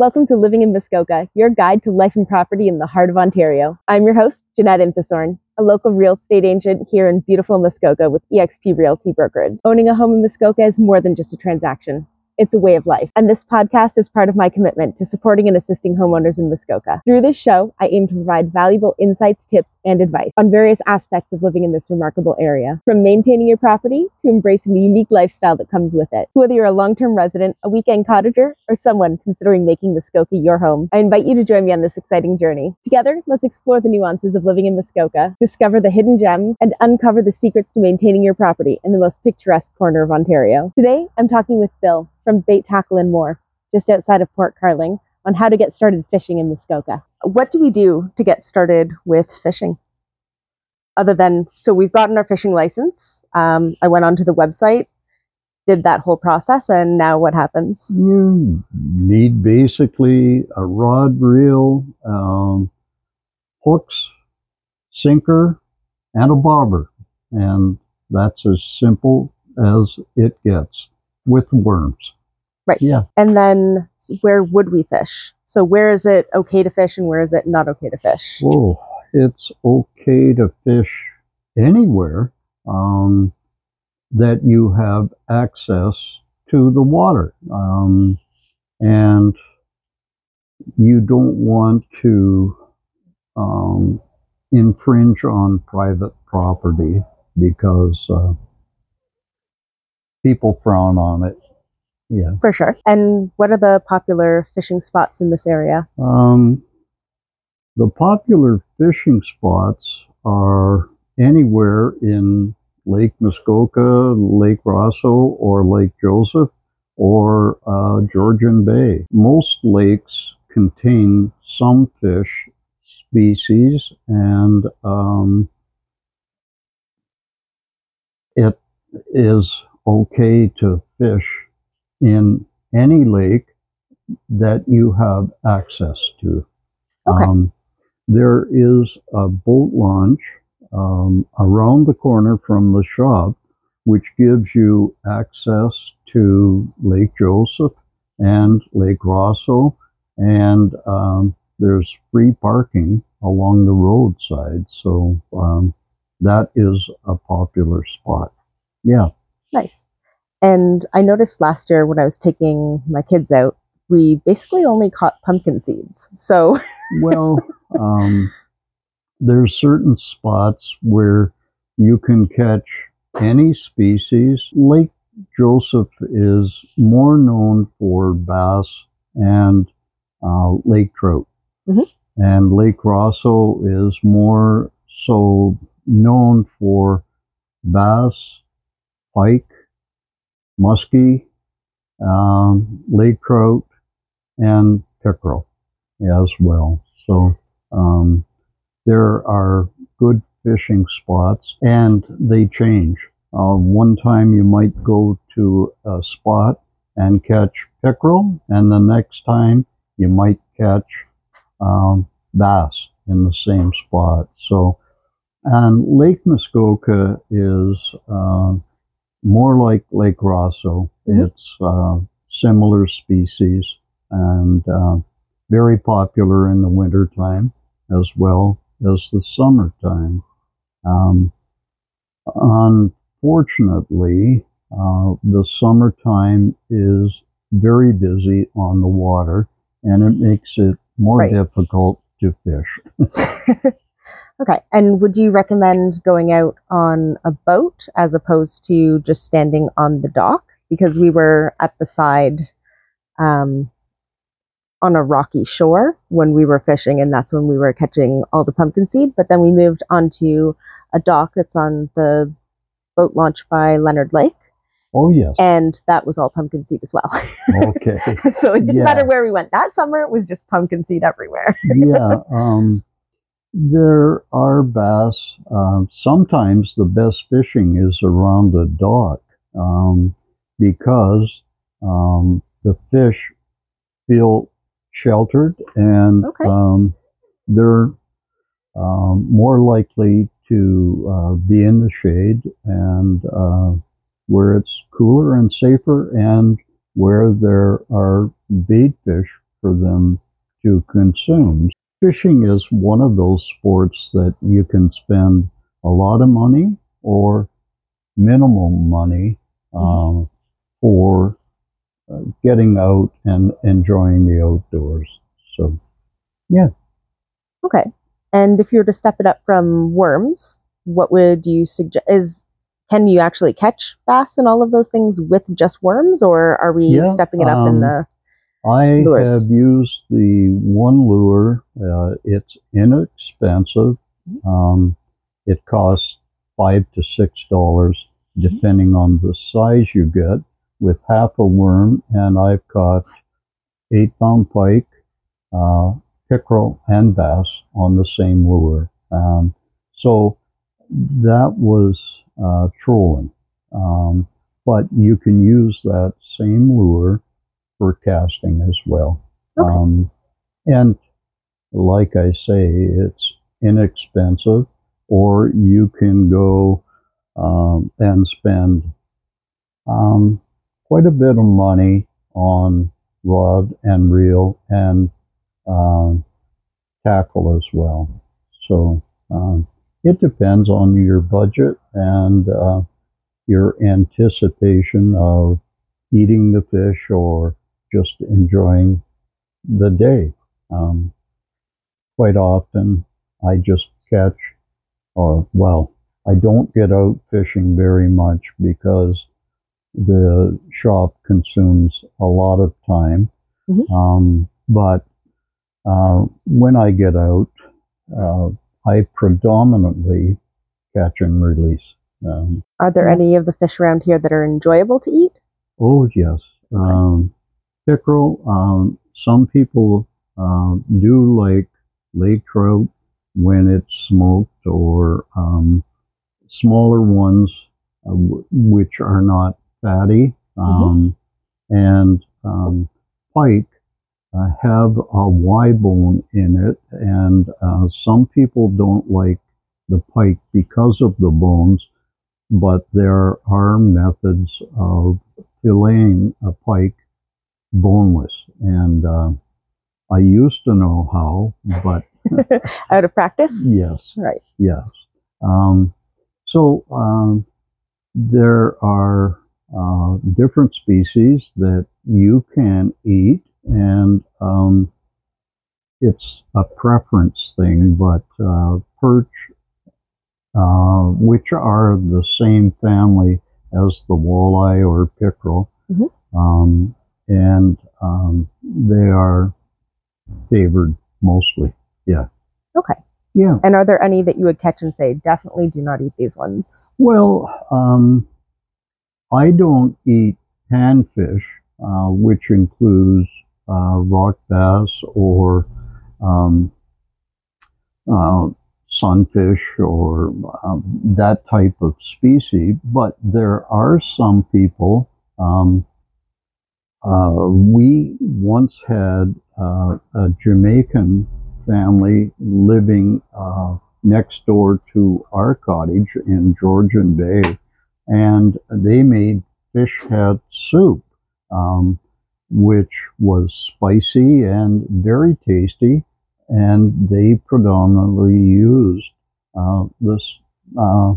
Welcome to Living in Muskoka, your guide to life and property in the heart of Ontario. I'm your host, Jeanette Inthorn, a local real estate agent here in beautiful Muskoka with eXp Realty Brokerage. Owning a home in Muskoka is more than just a transaction. It's a way of life. And this podcast is part of my commitment to supporting and assisting homeowners in Muskoka. Through this show, I aim to provide valuable insights, tips, and advice on various aspects of living in this remarkable area, from maintaining your property to embracing the unique lifestyle that comes with it. So whether you're a long-term resident, a weekend cottager, or someone considering making Muskoka your home, I invite you to join me on this exciting journey. Together, let's explore the nuances of living in Muskoka, discover the hidden gems, and uncover the secrets to maintaining your property in the most picturesque corner of Ontario. Today, I'm talking with Bill, from Bait Tackle and More, just outside of Port Carling, on how to get started fishing in Muskoka. What do we do to get started with fishing? Other than, so we've gotten our fishing license. Um, I went onto the website, did that whole process, and now what happens? You need basically a rod reel, um, hooks, sinker, and a bobber. And that's as simple as it gets with worms. Right. Yeah. And then where would we fish? So where is it okay to fish and where is it not okay to fish? Oh, it's okay to fish anywhere um, that you have access to the water. Um, and you don't want to um, infringe on private property because uh, people frown on it. Yeah. For sure. And what are the popular fishing spots in this area? Um, the popular fishing spots are anywhere in Lake Muskoka, Lake Rosseau, or Lake Joseph, or uh, Georgian Bay. Most lakes contain some fish species, and um, it is okay to fish in any lake that you have access to. Okay. Um, there is a boat launch um, around the corner from the shop, which gives you access to Lake Joseph and Lake Rosseau, and um, there's free parking along the roadside. So um, that is a popular spot. Yeah. Nice. And I noticed last year when I was taking my kids out, we basically only caught pumpkin seeds. So, well, um, there's certain spots where you can catch any species. Lake Joseph is more known for bass and uh, lake trout. Mhm. And Lake Rosseau is more so known for bass, pike, muskie, um, lake trout, and pickerel as well. So um, there are good fishing spots and they change. Uh, one time you might go to a spot and catch pickerel, and the next time you might catch um, bass in the same spot. So, and Lake Muskoka is uh, more like Lake Rosseau. Mhm. It's uh, similar species and uh, very popular in the wintertime as well as the summertime. Um, unfortunately, uh, the summertime is very busy on the water and it makes it more Right. difficult to fish. okay. And would you recommend going out on a boat as opposed to just standing on the dock? Because we were at the side um, on a rocky shore when we were fishing, and that's when we were catching all the pumpkin seed. But then we moved onto a dock that's on the boat launch by Leonard Lake, Oh, yes. and that was all pumpkin seed as well. Okay. so it didn't Yeah. matter where we went. That summer it was just pumpkin seed everywhere. yeah. Um, there are bass. Um, sometimes the best fishing is around a dock um, because um, the fish feel sheltered and Okay. um, they're um, more likely to uh, be in the shade and uh, where it's cooler and safer and where there are bait fish for them to consume. Fishing is one of those sports that you can spend a lot of money or minimal money um, for uh, getting out and enjoying the outdoors. So, yeah. Okay. And if you were to step it up from worms, what would you suggest? Is can you actually catch bass and all of those things with just worms, or are we Yeah, stepping it up in um, the? I Lures. have used the one lure. Uh, it's inexpensive. Um, it costs five to six dollars, depending on the size you get, with half a worm. And I've caught eight pound pike, uh, pickerel, and bass on the same lure. Um, so that was uh, trolling. Um, but you can use that same lure for casting as well. Okay. Um, and like I say, it's inexpensive, or you can go um, and spend um, quite a bit of money on rod and reel and um, tackle as well. So um, it depends on your budget and uh, your anticipation of eating the fish or just enjoying the day. Um, quite often, I just catch, uh, well, I don't get out fishing very much because the shop consumes a lot of time. Mhm. Um, but uh, when I get out, uh, I predominantly catch and release. Um, Are there any of the fish around here that are enjoyable to eat? Oh yes, um, pickerel. Um, some people um, do like lake trout when it's smoked, or um, smaller ones uh, w- which are not fatty. Um, And um, pike uh, have a Y bone in it, and uh, some people don't like the pike because of the bones. But there are methods of filleting a pike boneless. And uh, I used to know how, but Out of practice? yes, Right. yes. Um, so um, there are uh, different species that you can eat, and um, it's a preference thing, but uh, perch, uh, which are the same family as the walleye or pickerel, Mhm. And um, they are favored mostly. Yeah. Okay. Yeah. And are there any that you would catch and say, definitely do not eat these ones? Well, um, I don't eat panfish, uh, which includes uh, rock bass or um, uh, sunfish or um, that type of species. But there are some people. Um, uh, we once had uh, a Jamaican family living uh, next door to our cottage in Georgian Bay, and they made fish head soup, um, which was spicy and very tasty. And they predominantly used uh, this uh,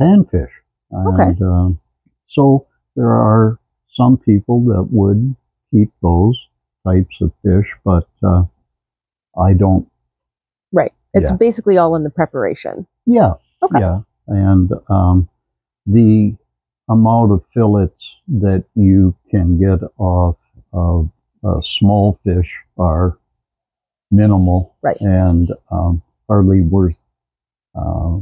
panfish. Okay. And um, so there are some people that would keep those types of fish, but uh, I don't. Right. It's Yeah. basically all in the preparation. Yeah, Okay. yeah, and um, the amount of fillets that you can get off of a small fish are minimal Right. and um, hardly worth uh,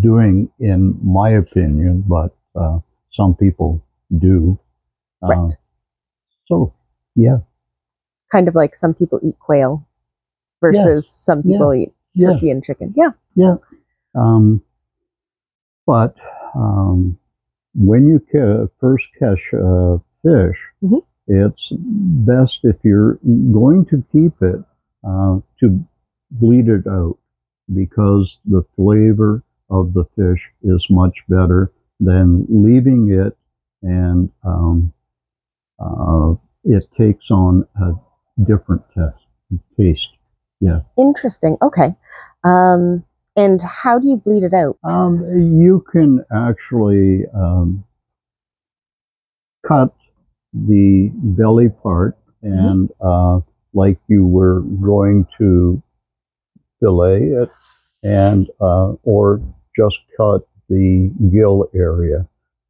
doing, in my opinion. But uh, some people do. Right. So, yeah, Kind of like some people eat quail versus some Yeah. people eat yeah. turkey and chicken. Yeah. Yeah. Um, but um, when you ca- first catch a fish, Mhm. it's best if you're going to keep it uh, to bleed it out because the flavor of the fish is much better than leaving it and um, uh, it takes on a different test, taste. Interesting. Okay. Um, and how do you bleed it out? Um, you can actually um, cut the belly part and uh, like you were going to fillet it and uh, or just cut the gill area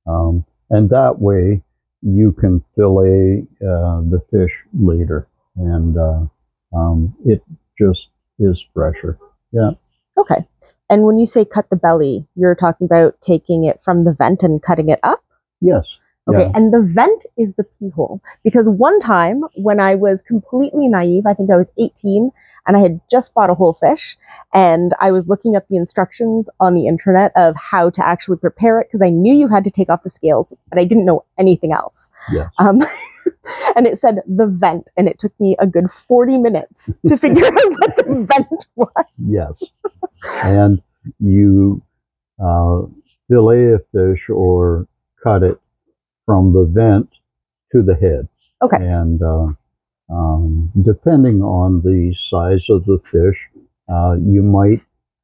um, and that way you can fillet uh, the fish later and uh, um, it just is fresher Yeah. Okay. And when you say cut the belly, you're talking about taking it from the vent and cutting it up? yes Okay. Yeah. And the vent is the pee hole. Because one time when I was completely naive, I think I was 18 and I had just bought a whole fish and I was looking up the instructions on the internet of how to actually prepare it because I knew you had to take off the scales, but I didn't know anything else. Yes. Um, and it said the vent and it took me a good 40 minutes to figure out what the vent was. Yes. and you uh, fillet a fish or cut it from the vent to the head. Okay. And uh, um, depending on the size of the fish, uh, you might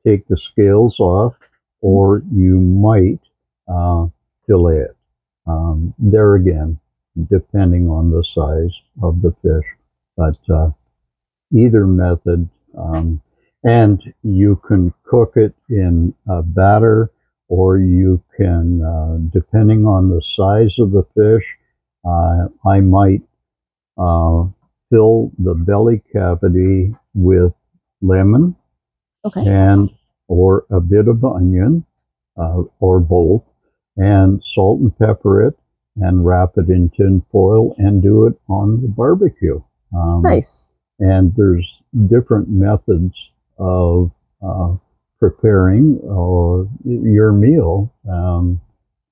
take the scales off or you might uh, fillet it. Um, there again, depending on the size of the fish. But uh, either method, um, and you can cook it in a batter or you can, uh, depending on the size of the fish, uh, I might uh, fill the belly cavity with lemon Okay. and or a bit of onion uh, or both and salt and pepper it and wrap it in tin foil and do it on the barbecue um, Nice. and there's different methods of uh, preparing or your meal um,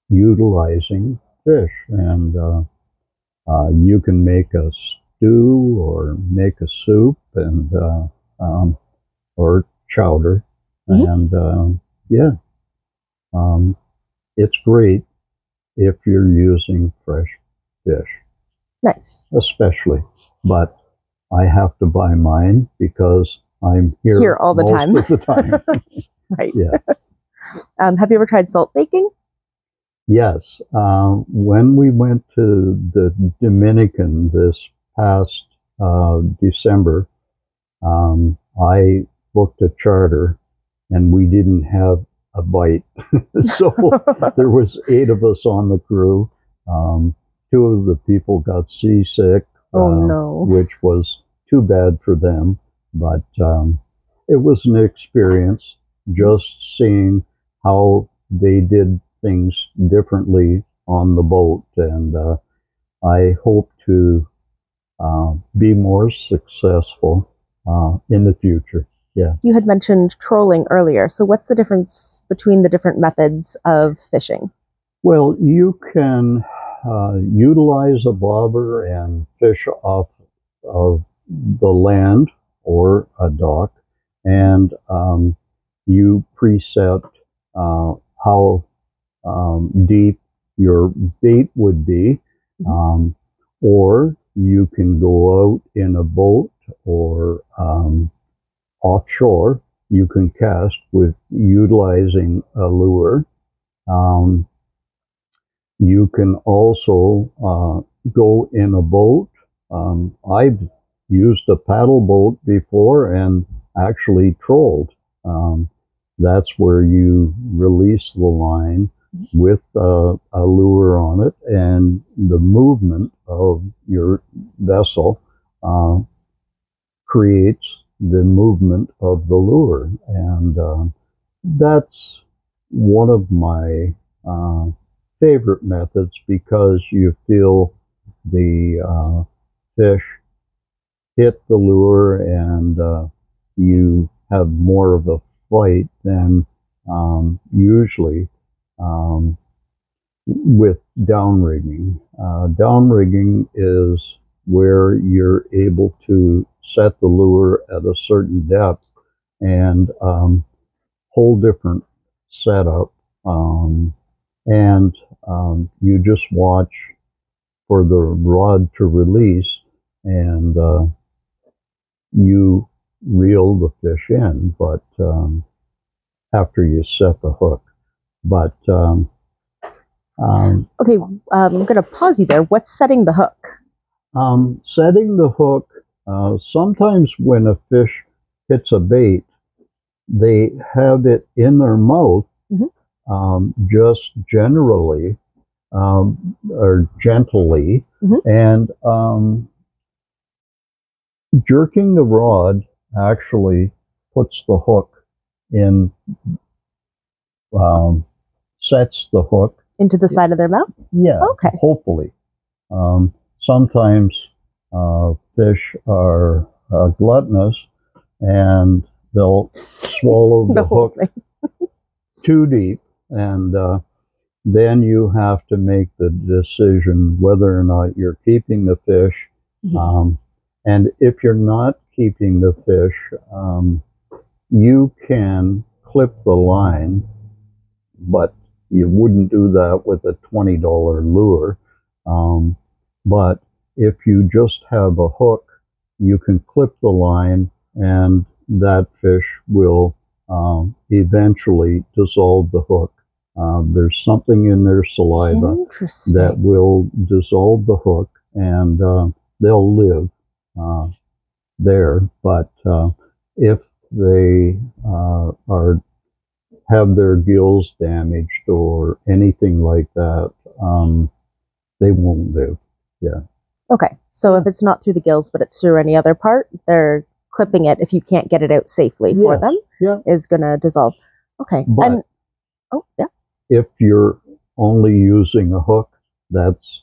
utilizing fish and uh, uh, you can make a stew or make a soup and uh, um, or chowder Mhm. and um, yeah um, it's great if you're using fresh fish Nice. especially. But I have to buy mine because I'm here, Here all the most time. of the time. Right. yeah. Um, have you ever tried salt baking? Yes. Uh, when we went to the Dominican this past uh, December, um, I booked a charter, and we didn't have a bite. so there was eight of us on the crew. Um, two of the people got seasick. oh uh, no. which was too bad for them. But um, it was an experience just seeing how they did things differently on the boat. And uh, I hope to uh, be more successful uh, in the future. Yeah. You had mentioned trolling earlier. So, what's the difference between the different methods of fishing? Well, you can uh, utilize a bobber and fish off of the land or a dock, and um, you preset uh, how um, deep your bait would be, um, or you can go out in a boat or um, offshore. You can cast with utilizing a lure. Um, you can also uh, go in a boat. Um, I've used a paddle boat before and actually trolled. Um, that's where you release the line with uh, a lure on it, and the movement of your vessel uh, creates the movement of the lure. And uh, that's one of my uh, favorite methods because you feel the uh, fish hit the lure and uh, you have more of a fight than um, usually um, with downrigging. Uh, downrigging is where you're able to set the lure at a certain depth and um, whole different setup. Um, and um, you just watch for the rod to release and uh, you reel the fish in, but um, after you set the hook. But um, um, Okay, um, I'm going to pause you there. What's setting the hook? um, setting the hook, uh, sometimes when a fish hits a bait, they have it in their mouth, Mhm. um, just generally um, or gently, Mhm. and um, jerking the rod actually puts the hook in, um, sets the hook. Into the side of their mouth? Yeah Okay. hopefully. Um, sometimes uh, fish are uh, gluttonous and they'll swallow the, The hook too deep, and uh, then you have to make the decision whether or not you're keeping the fish. Mhm. Um, and if you're not keeping the fish, um, you can clip the line, but you wouldn't do that with a $20 lure. Um, but if you just have a hook, you can clip the line and that fish will um, eventually dissolve the hook. Um, there's something in their saliva that will dissolve the hook and uh, they'll live uh, there. But uh, if they uh, are have their gills damaged or anything like that, um, they won't live. Yeah. Okay, so if it's not through the gills, but it's through any other part, they're clipping it if you can't get it out safely for them. yeah. Is going to dissolve. Okay. But- and oh yeah. If you're only using a hook, that's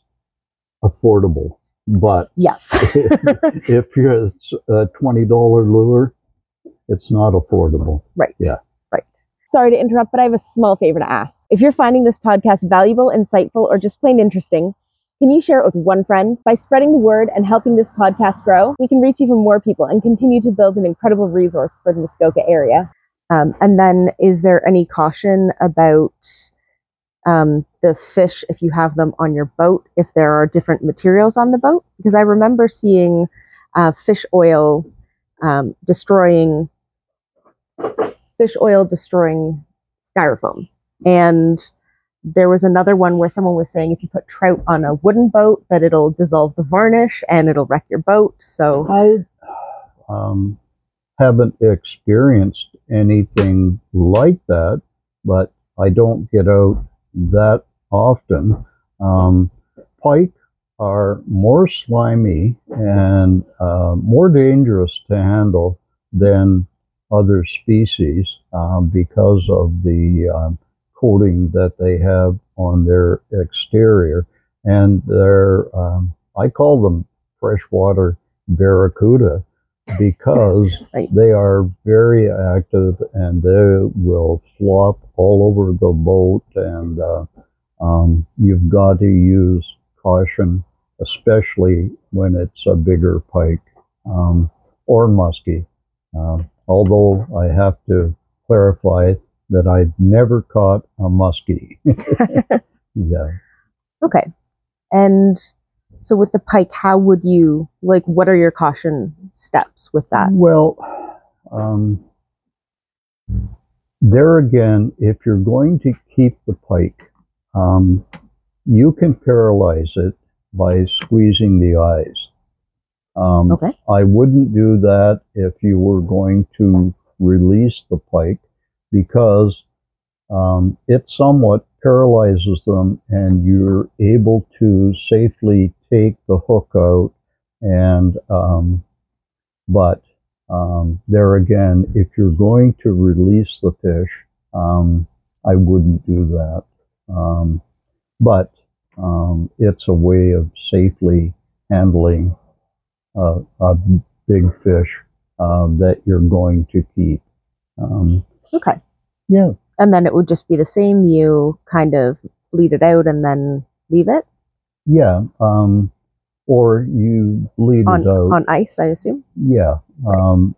affordable. But Yes. if you're it's a twenty dollar lure, it's not affordable. right. Yeah. Right. Sorry to interrupt, but I have a small favor to ask. If you're finding this podcast valuable, insightful, or just plain interesting, can you share it with one friend? By spreading the word and helping this podcast grow, we can reach even more people and continue to build an incredible resource for the Muskoka area. Um, and then, is there any caution about um, the fish if you have them on your boat, if there are different materials on the boat? Because I remember seeing uh, fish oil um, destroying fish oil destroying styrofoam. And there was another one where someone was saying if you put trout on a wooden boat, that it'll dissolve the varnish and it'll wreck your boat. So, I um, haven't experienced anything like that, but I don't get out that often. Um, pike are more slimy and uh, more dangerous to handle than other species um, because of the um, coating that they have on their exterior. And they're, um, I call them freshwater barracuda because Right. they are very active and they will flop all over the boat and uh, um, you've got to use caution especially when it's a bigger pike um, or muskie um, although i have to clarify that i've never caught a muskie yeah okay. And so, with the pike, how would you like what are your caution steps with that? Well, um, there again, if you're going to keep the pike, um, you can paralyze it by squeezing the eyes. Um, Okay. I wouldn't do that if you were going to release the pike because um, it somewhat paralyzes them and you're able to safely take the hook out and um, but um, there again if you're going to release the fish um, i wouldn't do that um, but um, it's a way of safely handling a, a big fish um, that you're going to keep um, Okay. yeah And then it would just be the same. You kind of bleed it out and then leave it yeah um, or you bleed on it out on ice, I assume. Yeah. Um,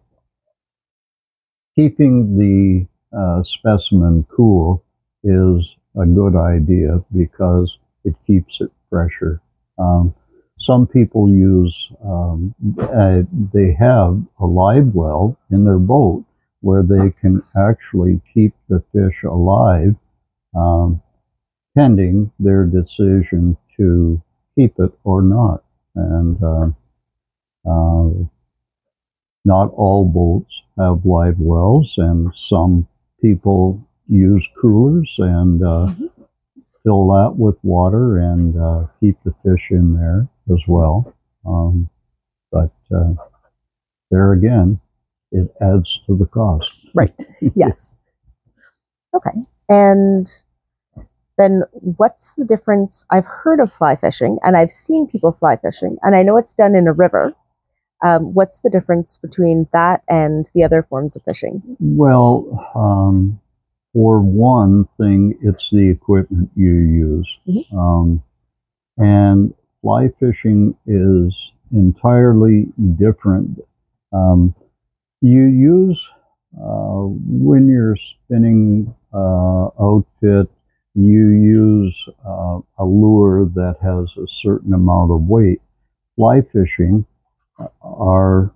keeping the uh, specimen cool is a good idea because it keeps it fresher. Um, some people use, um, uh, they have a live well in their boat where they can actually keep the fish alive um, pending their decision to keep it or not. And uh, uh, not all boats have live wells, and some people use coolers and uh, fill that with water and uh, keep the fish in there as well. Um, but uh, there again, it adds to the cost. Right. yes. Okay. And then what's the difference? I've heard of fly fishing and I've seen people fly fishing, and I know it's done in a river. Um, what's the difference between that and the other forms of fishing? Well, um, for one thing, it's the equipment you use. Mhm. Um, and fly fishing is entirely different. Um, you use, uh, when you're spinning uh, outfit, you use uh, a lure that has a certain amount of weight. Fly fishing uh, are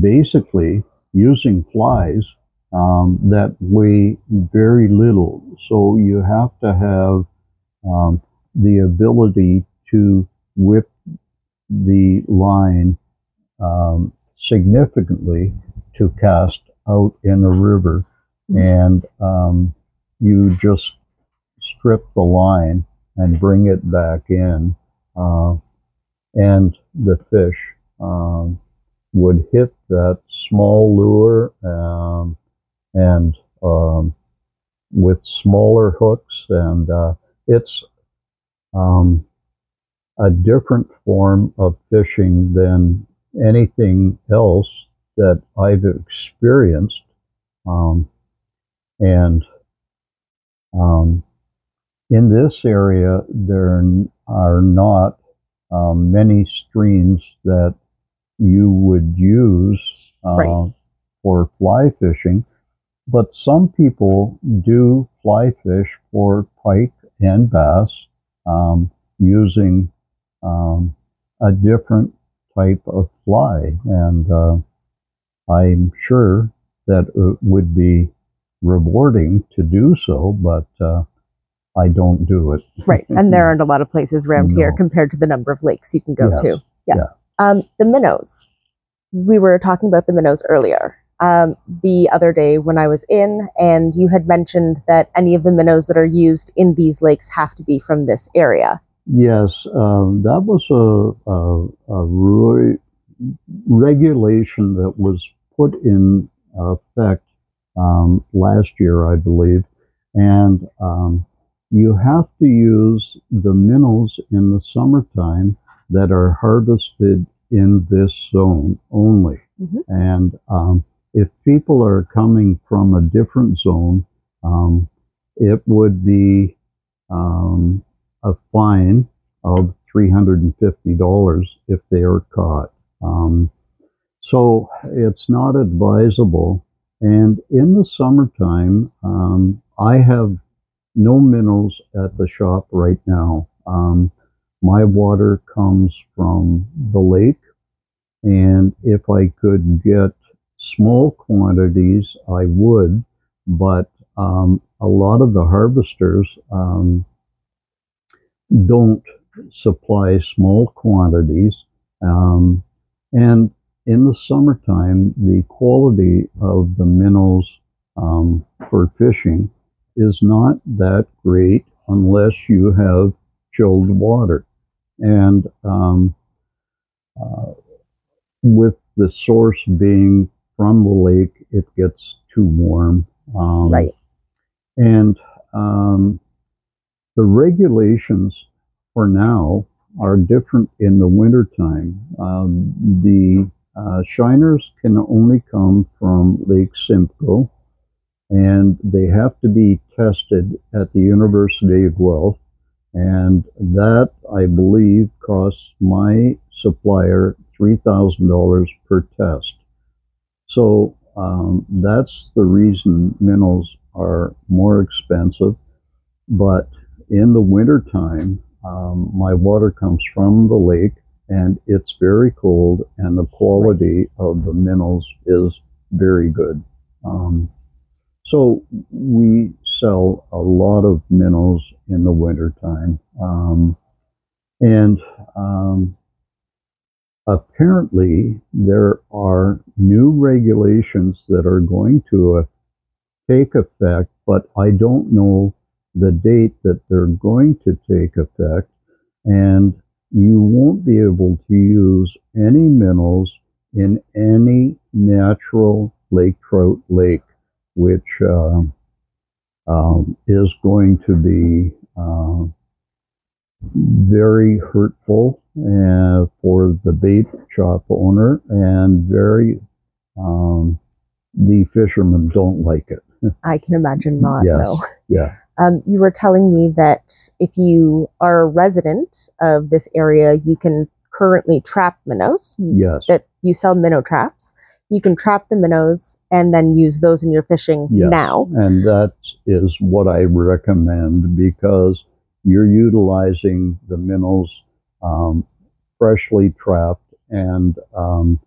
basically using flies um, that weigh very little. So you have to have um, the ability to whip the line um, significantly to cast out in a river. And um, you just strip the line and bring it back in. Uh, and the fish um, would hit that small lure um, and um, with smaller hooks, and uh, it's um, a different form of fishing than anything else that I've experienced. Um, and um, in this area, there are not um, many streams that you would use uh, Right. for fly fishing, but some people do fly fish for pike and bass um, using um, a different type of fly, and uh, I'm sure that it would be rewarding to do so, but uh, I don't do it. Right. And there aren't a lot of places around here compared to the number of lakes you can go Yes. to. Yeah. Yeah. Um, the minnows. We were talking about the minnows earlier. Um, the other day when I was in, and you had mentioned that any of the minnows that are used in these lakes have to be from this area. Yes, um, that was a, a, a ru- regulation that was put in effect um, last year, I believe, and um, you have to use the minnows in the summertime that are harvested in this zone only. Mhm. And um, if people are coming from a different zone, um, it would be um, a fine of $350 if they are caught. Um, so it's not advisable. And in the summertime, um, I have no minnows at the shop right now. Um, my water comes from the lake, and if I could get small quantities, I would. But um, a lot of the harvesters um, don't supply small quantities. Um, and in the summertime, the quality of the minnows um, for fishing is not that great unless you have chilled water. And um, uh, with the source being from the lake, it gets too warm. Um, Right. And um, the regulations for now are different in the wintertime. Um, the uh, shiners can only come from Lake Simcoe, and they have to be tested at the University of Guelph. And that, I believe, costs my supplier $3,000 per test. So um, that's the reason minnows are more expensive. But in the wintertime, um, my water comes from the lake and it's very cold and the quality of the minerals is very good. Um, so we sell a lot of minnows in the wintertime. Um, and um, apparently there are new regulations that are going to uh, take effect, but I don't know the date that they're going to take effect. And you won't be able to use any minerals in any natural lake trout lake, which uh, um, is going to be uh, very hurtful uh, for the bait shop owner and very um, the fishermen don't like it. I can imagine not. Yes. No. Yeah. Um, you were telling me that if you are a resident of this area, you can currently trap minnows. You, Yes. That you sell minnow traps. You can trap the minnows and then use those in your fishing Yes. now. And that is what I recommend because you're utilizing the minnows um, freshly trapped and um,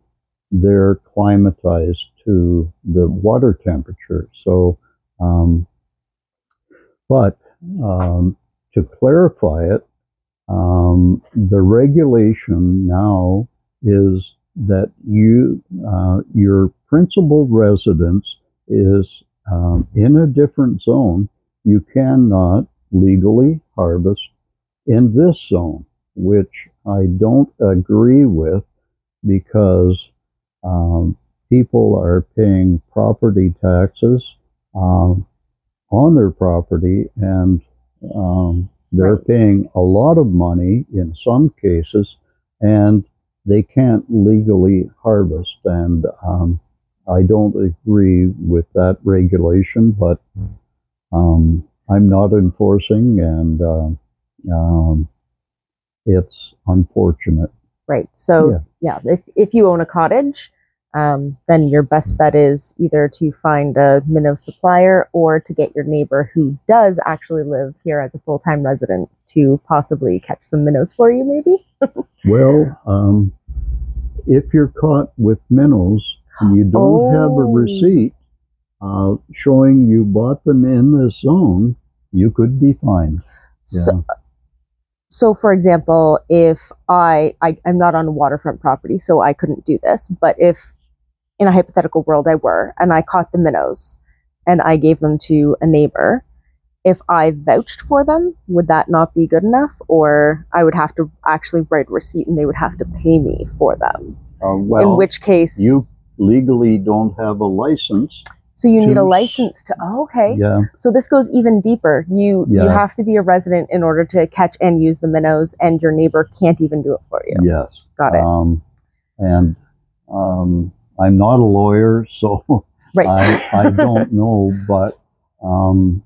they're climatized to the water temperature. So, um, but um, to clarify it, um, the regulation now is that you uh, your principal residence is um, in a different zone. You cannot legally harvest in this zone, which I don't agree with because um, people are paying property taxes um, on their property and um, they're Right. paying a lot of money in some cases and they can't legally harvest. And um, I don't agree with that regulation, but um, I'm not enforcing and uh, um, it's unfortunate. Right. So yeah, if, if you own a cottage, um, then your best bet is either to find a minnow supplier or to get your neighbor who does actually live here as a full time resident to possibly catch some minnows for you, maybe. Well, um, if you're caught with minnows and you don't have a Oh. receipt uh, showing you bought them in this zone, you could be fined. Yeah. So, so for example, if I, I I'm not on a waterfront property, so I couldn't do this. But if in a hypothetical world I were, and I caught the minnows, and I gave them to a neighbor, if I vouched for them, would that not be good enough, or I would have to actually write a receipt, and they would have to pay me for them? Uh, well, in which case, you legally don't have a license. so you need a license to. Oh, okay. Yeah, So this goes even deeper. You you have to be a resident in order to catch and use the minnows, and your neighbor can't even do it for you. yes. Got it. Um, and um, I'm not a lawyer, so right. I, I don't know, but um,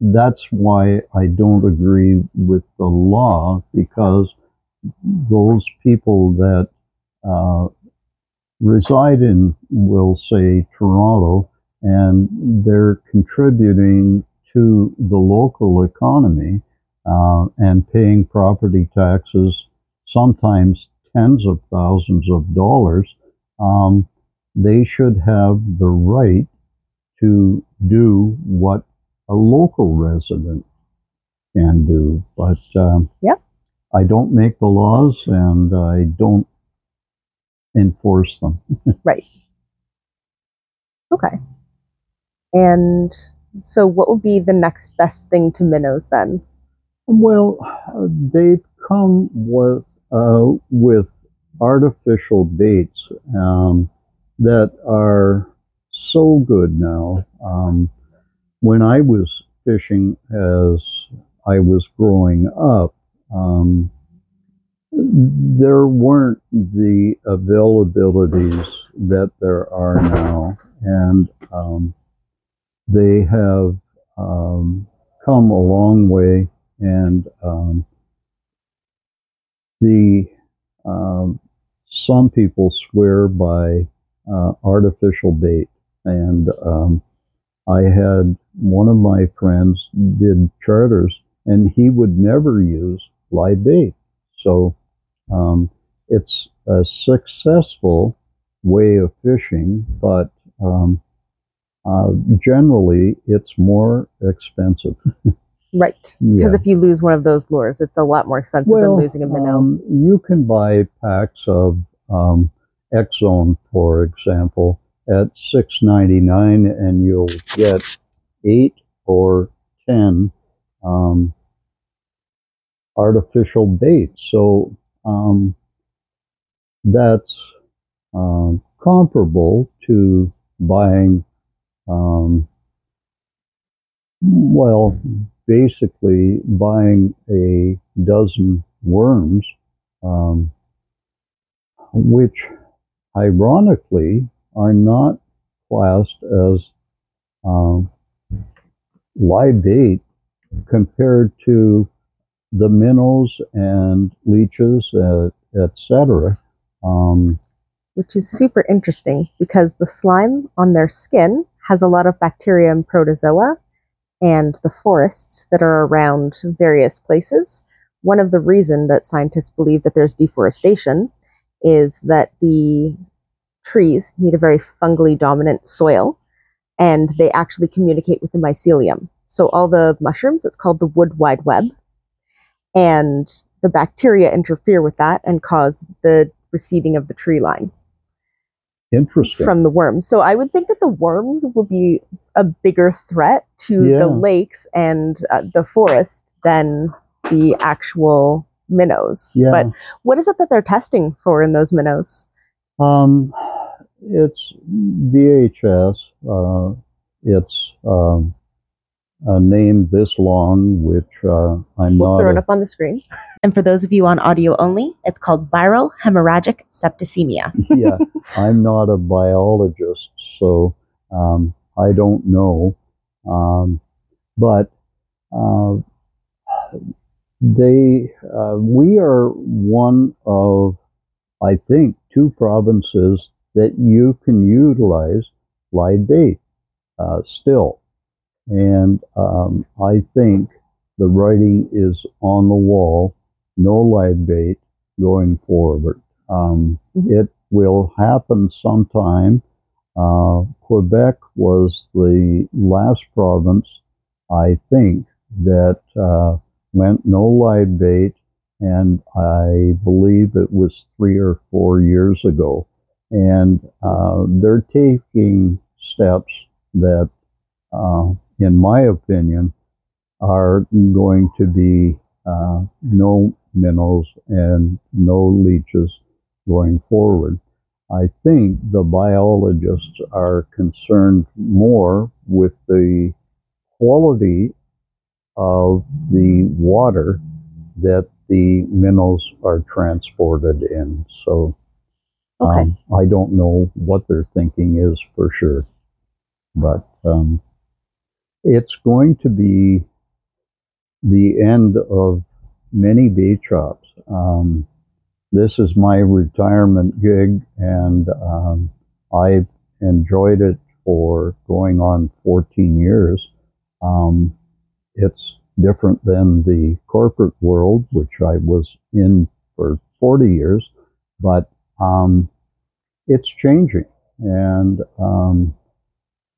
that's why I don't agree with the law because those people that uh, reside in, we'll say, Toronto, and they're contributing to the local economy uh, and paying property taxes, sometimes tens of thousands of dollars. Um, they should have the right to do what a local resident can do. But um, Yep. I don't make the laws and I don't enforce them. right. Okay. And so, what would be the next best thing to minnows then? Well, they've come with uh, with artificial baits um, that are so good now. Um, when I was fishing as I was growing up, um, there weren't the availabilities that there are now, and um, they have um, come a long way and um, the um, some people swear by uh, artificial bait, and um, I had one of my friends did charters, and he would never use live bait. So um, it's a successful way of fishing, but um, uh, generally it's more expensive. Right. Because Yeah. if you lose one of those lures, it's a lot more expensive than losing a minnow. um, you can buy packs of um, X-Zone, for example, at six ninety nine, and you'll get eight or ten um, artificial baits. So um, that's um, comparable to buying, um, well, basically buying a dozen worms, um, which ironically are not classed as um, live bait compared to the minnows and leeches, uh, etc. Um, which is super interesting because the slime on their skin has a lot of bacteria and protozoa, and the forests that are around various places. One of the reason that scientists believe that there's deforestation is that the trees need a very fungally dominant soil, and they actually communicate with the mycelium. So all the mushrooms, it's called the wood wide web, and the bacteria interfere with that and cause the receding of the tree line interesting. from the worms. So I would think that the worms will be a bigger threat to Yeah. the lakes and uh, the forest than the actual minnows. yeah. But what is it that they're testing for in those minnows? Um, it's VHS. Uh, it's um, a name this long, which uh, I'm We'll not. throw it a- up on the screen. And for those of you on audio only, it's called viral hemorrhagic septicemia. yeah, I'm not a biologist, so um, I don't know. Um, but uh, they, uh, we are one of, I think, two provinces that you can utilize live bait uh, still. And um, I think the writing is on the wall no live bait going forward. Um, Mhm. It will happen sometime. Uh, Quebec was the last province, I think, that uh, went no live bait, and I believe it was three or four years ago. And uh, they're taking steps that, uh, in my opinion, are going to be uh, no minnows and no leeches going forward. I think the biologists are concerned more with the quality of the water that the minnows are transported in. So Okay. um, I don't know what their thinking is for sure, but um, it's going to be the end of many bee shops. Um, this is my retirement gig, and um, I've enjoyed it for going on 14 years. Um, it's different than the corporate world, which I was in for 40 years, but um, it's changing. And um,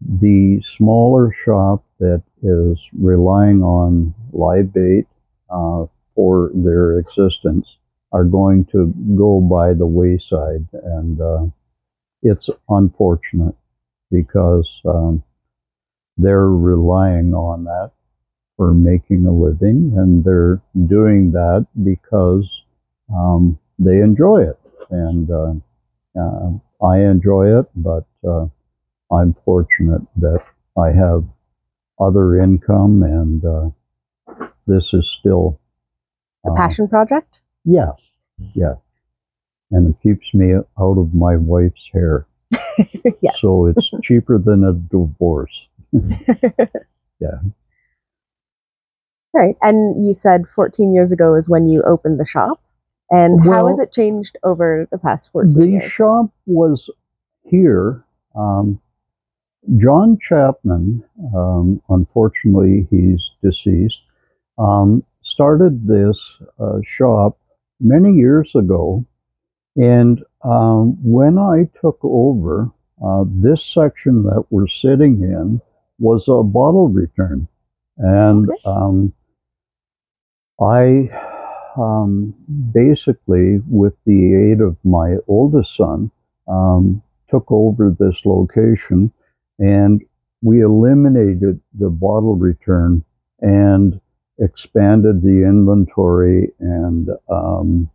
the smaller shop that is relying on live bait uh, for their existence are going to go by the wayside. And uh, it's unfortunate because um, they're relying on that for making a living, and they're doing that because um, they enjoy it. And uh, uh, I enjoy it, but uh, I'm fortunate that I have other income, and uh, this is still A uh, passion project? Yes, yes, and it keeps me out of my wife's hair, yes. so it's cheaper than a divorce. Yeah. Right. And you said 14 years ago is when you opened the shop. And how has it changed over the past 14 the years? The shop was here. Um, John Chapman, um, unfortunately, he's deceased, um, started this uh, shop many years ago, and um, when I took over, uh, this section that we're sitting in was a bottle return, and um, I um, basically, with the aid of my oldest son, um, took over this location, and we eliminated the bottle return and expanded the inventory and um,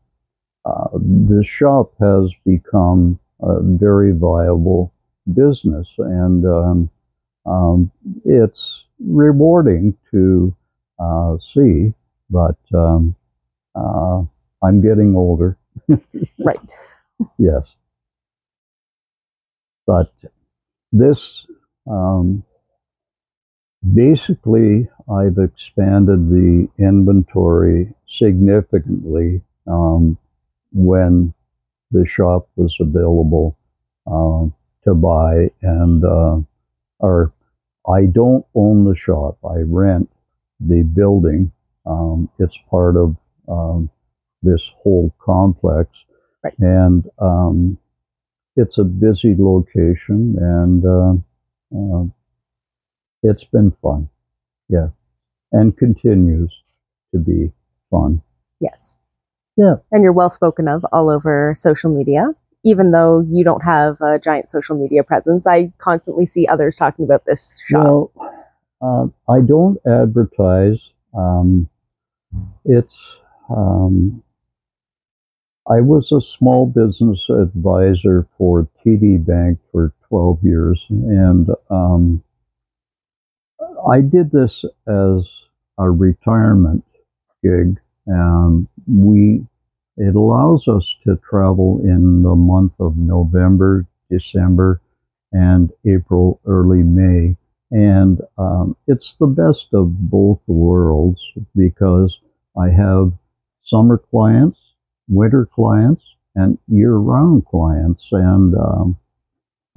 uh, the shop has become a very viable business. And um, um, it's rewarding to uh, see but um, uh, i'm getting older. Right. yes. But this um, basically i've expanded the inventory significantly um, when the shop was available um, to buy and uh, or i don't own the shop. I rent the building. Um, it's part of um, this whole complex. Right. and um, it's a busy location and uh, uh, it's been fun yeah and continues to be fun Yes. Yeah. And you're well spoken of all over social media. Even though you don't have a giant social media presence, I constantly see others talking about this shop. Well, uh, I don't advertise. Um, it's um, I was a small business advisor for TD Bank for 12 years, and um, I did this as a retirement gig. Um, we it allows us to travel in the month of November, December, and April, early May. And um, it's the best of both worlds because I have summer clients, winter clients, and year round clients. And um,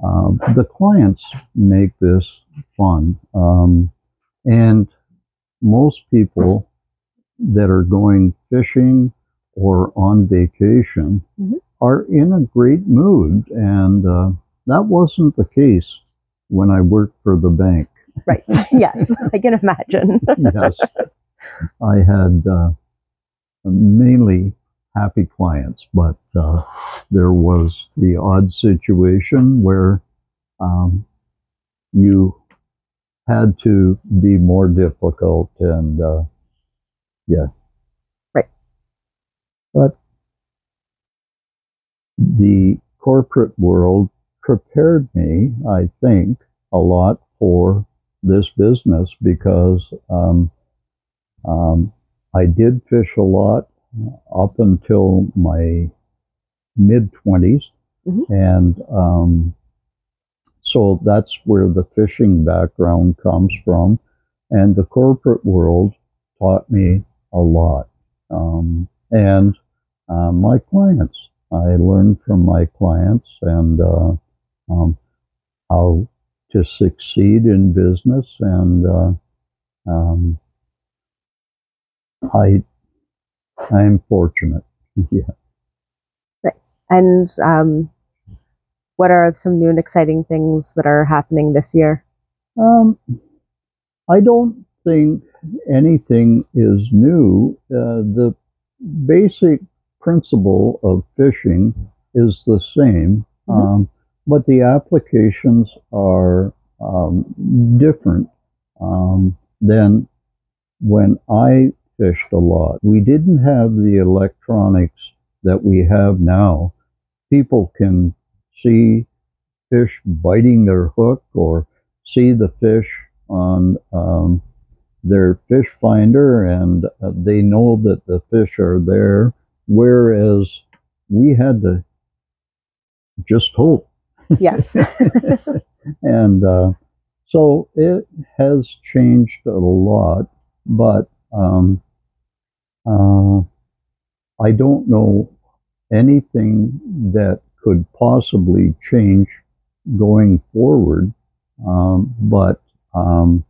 um, the clients make this fun. Um, and most people that are going fishing or on vacation Mhm. are in a great mood. And uh, that wasn't the case when I worked for the bank. right. yes. I can imagine. yes. I had uh, mainly happy clients, but uh, there was the odd situation where um, you had to be more difficult and uh, yeah. Right. But the corporate world prepared me, I think, a lot for this business because um, um, I did fish a lot up until my mid 20s. Mhm. And um, so that's where the fishing background comes from. And the corporate world taught me a lot. Um, and uh, my clients, I learned from my clients and uh, um, how to succeed in business. And uh, um, I, I'm fortunate. yeah. nice. And um, what are some new and exciting things that are happening this year? Um, I don't think anything is new. Uh, the basic principle of fishing is the same, Mhm. um, but the applications are um, different um, than when I fished a lot. We didn't have the electronics that we have now. People can see fish biting their hook or see the fish on um, their fish finder and uh, they know that the fish are there whereas we had to just hope Yes. and uh, so it has changed a lot but um, uh, i don't know anything that could possibly change going forward um, but um,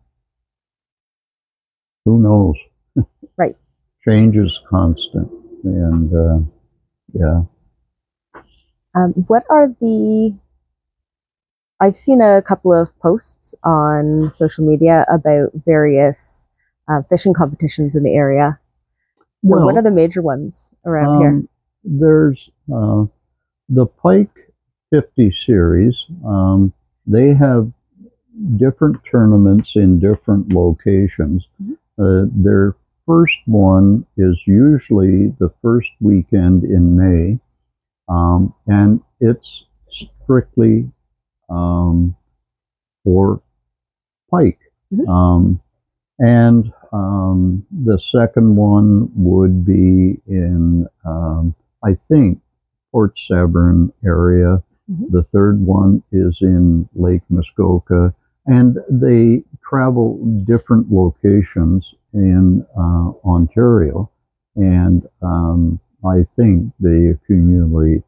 who knows Right. change is constant, and uh, yeah. Um, what are the? I've seen a couple of posts on social media about various uh, fishing competitions in the area. So, what are the major ones around here? Um, there's uh, the Pike 50 series. Um, they have different tournaments in different locations. Mhm. Uh, their first one is usually the first weekend in May, um, and it's strictly um, for pike. Mhm. Um, and um, the second one would be in, um, I think, Port Severn area. Mhm. The third one is in Lake Muskoka. And they travel different locations in uh, Ontario. And um, I think they accumulate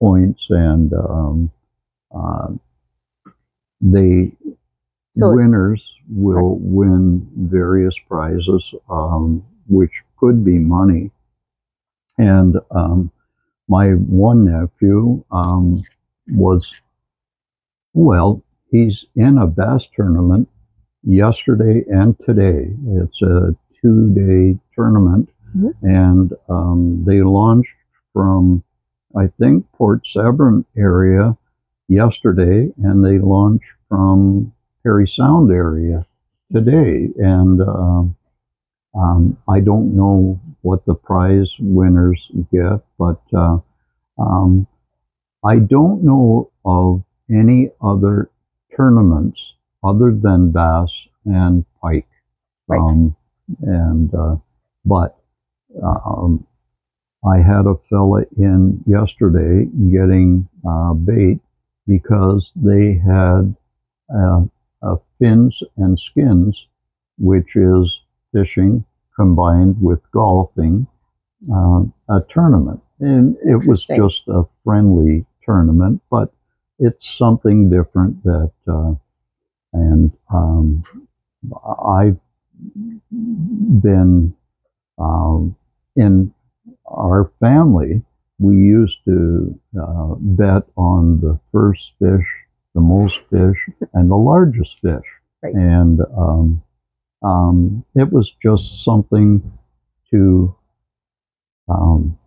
points and um, uh, they So- winners will win various prizes, um, which could be money. And um, my one nephew um, was, well, he's in a bass tournament yesterday and today. It's a two day tournament, Mhm. and um, they launched from, I think, Port Severn area yesterday, and they launched from Parry Sound area today. And um, um, I don't know what the prize winners get, but uh, um, I don't know of any other tournaments other than bass and pike. Right. Um, and uh, but um, I had a fella in yesterday getting uh, bait because they had uh, uh, fins and skins, which is fishing combined with golfing, uh, a tournament. And it was just a friendly tournament, but it's something different that, uh, and um, I've been um, in our family, we used to uh, bet on the first fish, the most fish, and the largest fish. Right. And um, um, it was just something to um,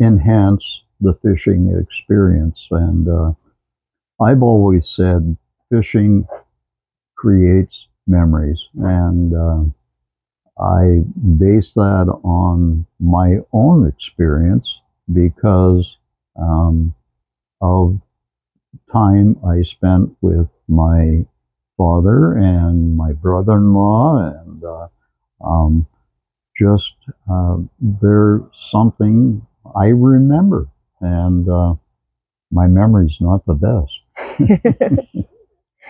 enhance the fishing experience. And uh, I've always said fishing creates memories. And uh, I base that on my own experience because um, of time I spent with my father and my brother-in-law, and uh, um, just uh, there's something I remember, and uh, my memory's not the best.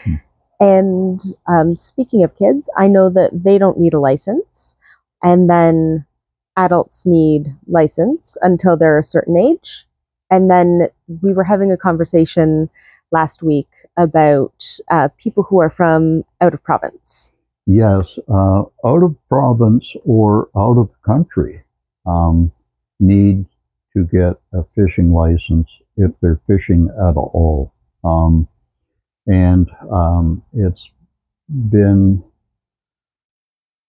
and um, speaking of kids, I know that they don't need a license, and then adults need license until they're a certain age. And then we were having a conversation last week about uh, people who are from out of province. Yes, uh, out of province or out of country um, need to get a fishing license if they're fishing at all. Um, and um, it's been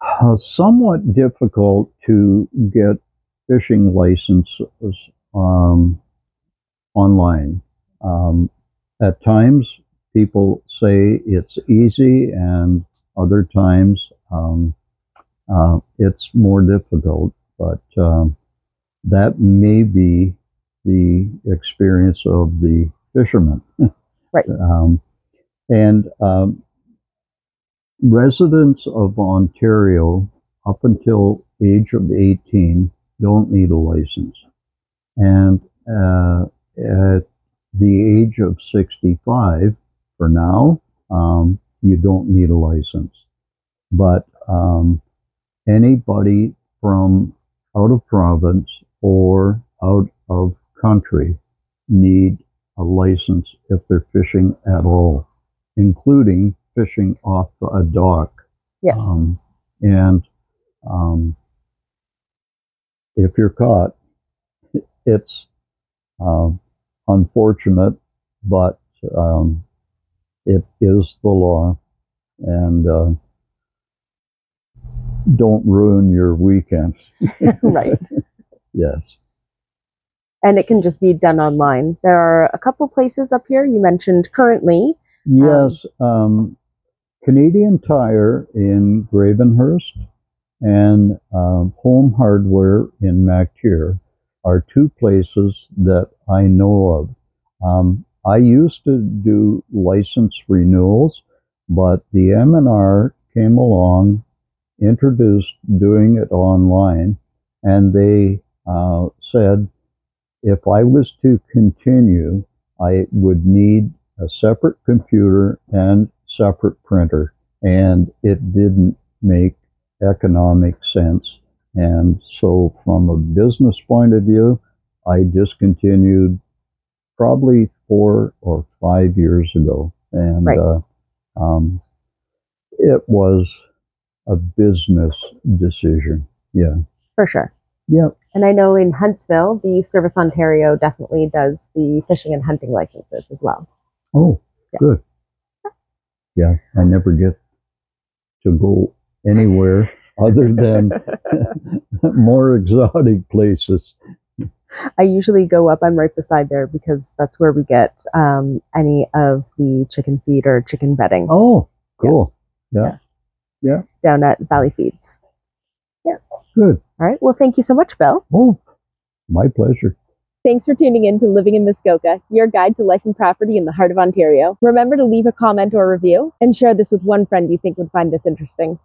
uh, somewhat difficult to get fishing licenses um, online. Um, at times, people say it's easy, and other times um, uh, it's more difficult. But um, that may be the experience of the fishermen. Right. Um, and um, residents of Ontario up until age of 18 don't need a license. And uh, at the age of 65, for now, um, you don't need a license. But um, anybody from out of province or out of country need a license if they're fishing at all, including fishing off a dock. Yes. Um, and um, if you're caught, it's um, unfortunate, but um, it is the law. And uh, don't ruin your weekend. right. Yes. And it can just be done online. There are a couple places up here you mentioned currently. Yes. Um, Canadian Tire in Gravenhurst and um, Home Hardware in MacTier are two places that I know of. Um, I used to do license renewals, but the MNR came along, introduced doing it online, and they uh, said if I was to continue, I would need a separate computer and separate printer, and it didn't make economic sense. And so, from a business point of view, I discontinued probably four or five years ago, and Right. uh, um, it was a business decision. Yeah, For sure. yeah, And I know in Huntsville, the Service Ontario definitely does the fishing and hunting licenses as well. Oh, Yeah. good. Yeah, I never get to go anywhere other than more exotic places. I usually go up, I'm right beside there because that's where we get um, any of the chicken feed or chicken bedding Oh, cool. Yeah. Yeah. yeah. Down at Valley Feeds. Yeah. Good. All right. Well, thank you so much, Bill. Oh, my pleasure. Thanks for tuning in to Living in Muskoka, your guide to life and property in the heart of Ontario. Remember to leave a comment or review and share this with one friend you think would find this interesting.